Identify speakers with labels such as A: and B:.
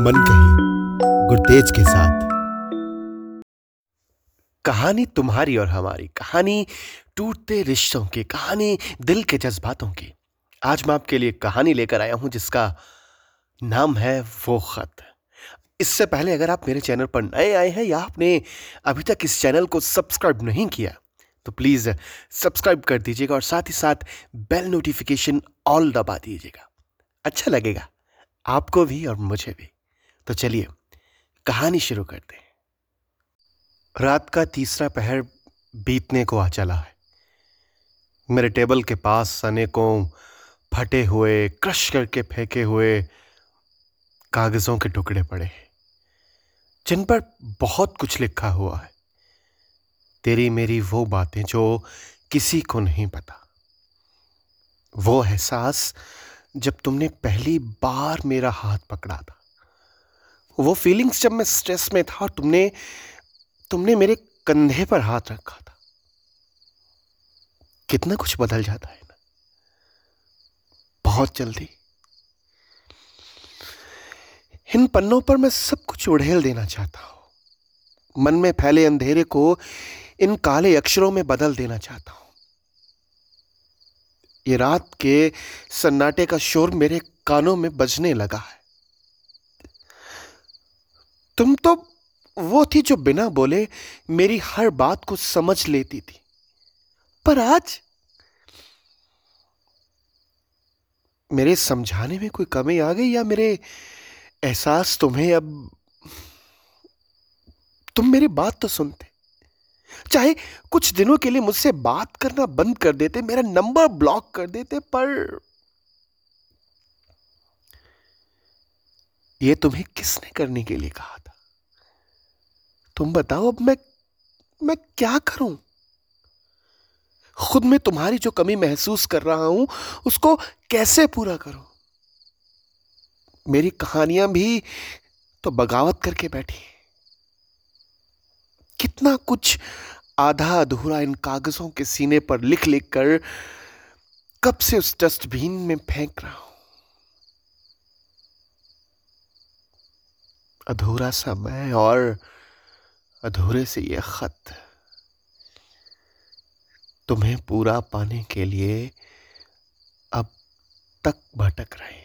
A: मन कही गुरतेज के साथ। कहानी तुम्हारी और हमारी, कहानी टूटते रिश्तों की, कहानी दिल के जज्बातों की। आज मैं आपके लिए कहानी लेकर आया हूँ जिसका नाम है वो खत। इससे पहले अगर आप मेरे चैनल पर नए आए हैं या आपने अभी तक इस चैनल को सब्सक्राइब नहीं किया तो प्लीज़ सब्सक्राइब कर दीजिएगा और साथ ही साथ बेल नोटिफिकेशन ऑल दबा दीजिएगा। अच्छा लगेगा। आपको भी और मुझे भी। तो चलिए, कहानी शुरू करते हैं। रात का तीसरा पहर बीतने को आ चला है। मेरे टेबल के पास अनेकों फटे हुए, क्रश करके फेंके हुए कागज़ों के टुकड़े पड़े हैं, जिन पर बहुत कुछ लिखा हुआ है। तेरी मेरी वो बातें जो किसी को नहीं पता। वो एहसास जब तुमने पहली बार मेरा हाथ पकड़ा था। वो फीलिंग्स जब मैं स्ट्रेस में था और तुमने तुमने मेरे कंधे पर हाथ रखा था। कितना कुछ बदल जाता है ना। बहुत जल्दी। इन पन्नों पर मैं सब कुछ उड़ेल देना चाहता हूँ। मन में फैले अंधेरे को इन काले अक्षरों में बदल देना चाहता हूँ। ये रात के सन्नाटे का शोर मेरे कानों में बजने लगा है। तुम तो वो थी जो बिना बोले मेरी हर बात को समझ लेती थी। पर आज मेरे समझाने में कोई कमी आ गई या मेरे एहसास तुम्हें अब तुम मेरी बात तो सुनते। चाहे कुछ दिनों के लिए मुझसे बात करना बंद कर देते, मेरा नंबर ब्लॉक कर देते, पर यह तुम्हें किसने करने के लिए कहा था? तुम बताओ अब मैं मैं क्या करूँ? खुद में तुम्हारी जो कमी महसूस कर रहा हूँ, उसको कैसे पूरा करूँ? मेरी कहानियाँ भी तो बगावत करके बैठी कितना कुछ आधा अधूरा इन कागजों के सीने पर लिख लिख कर कब से उस डस्टबिन में फेंक रहा हूँ? अधूरा सा मैं और अधूरे से यह खत। तुम्हें पूरा पाने के लिए अब तक भटक रहे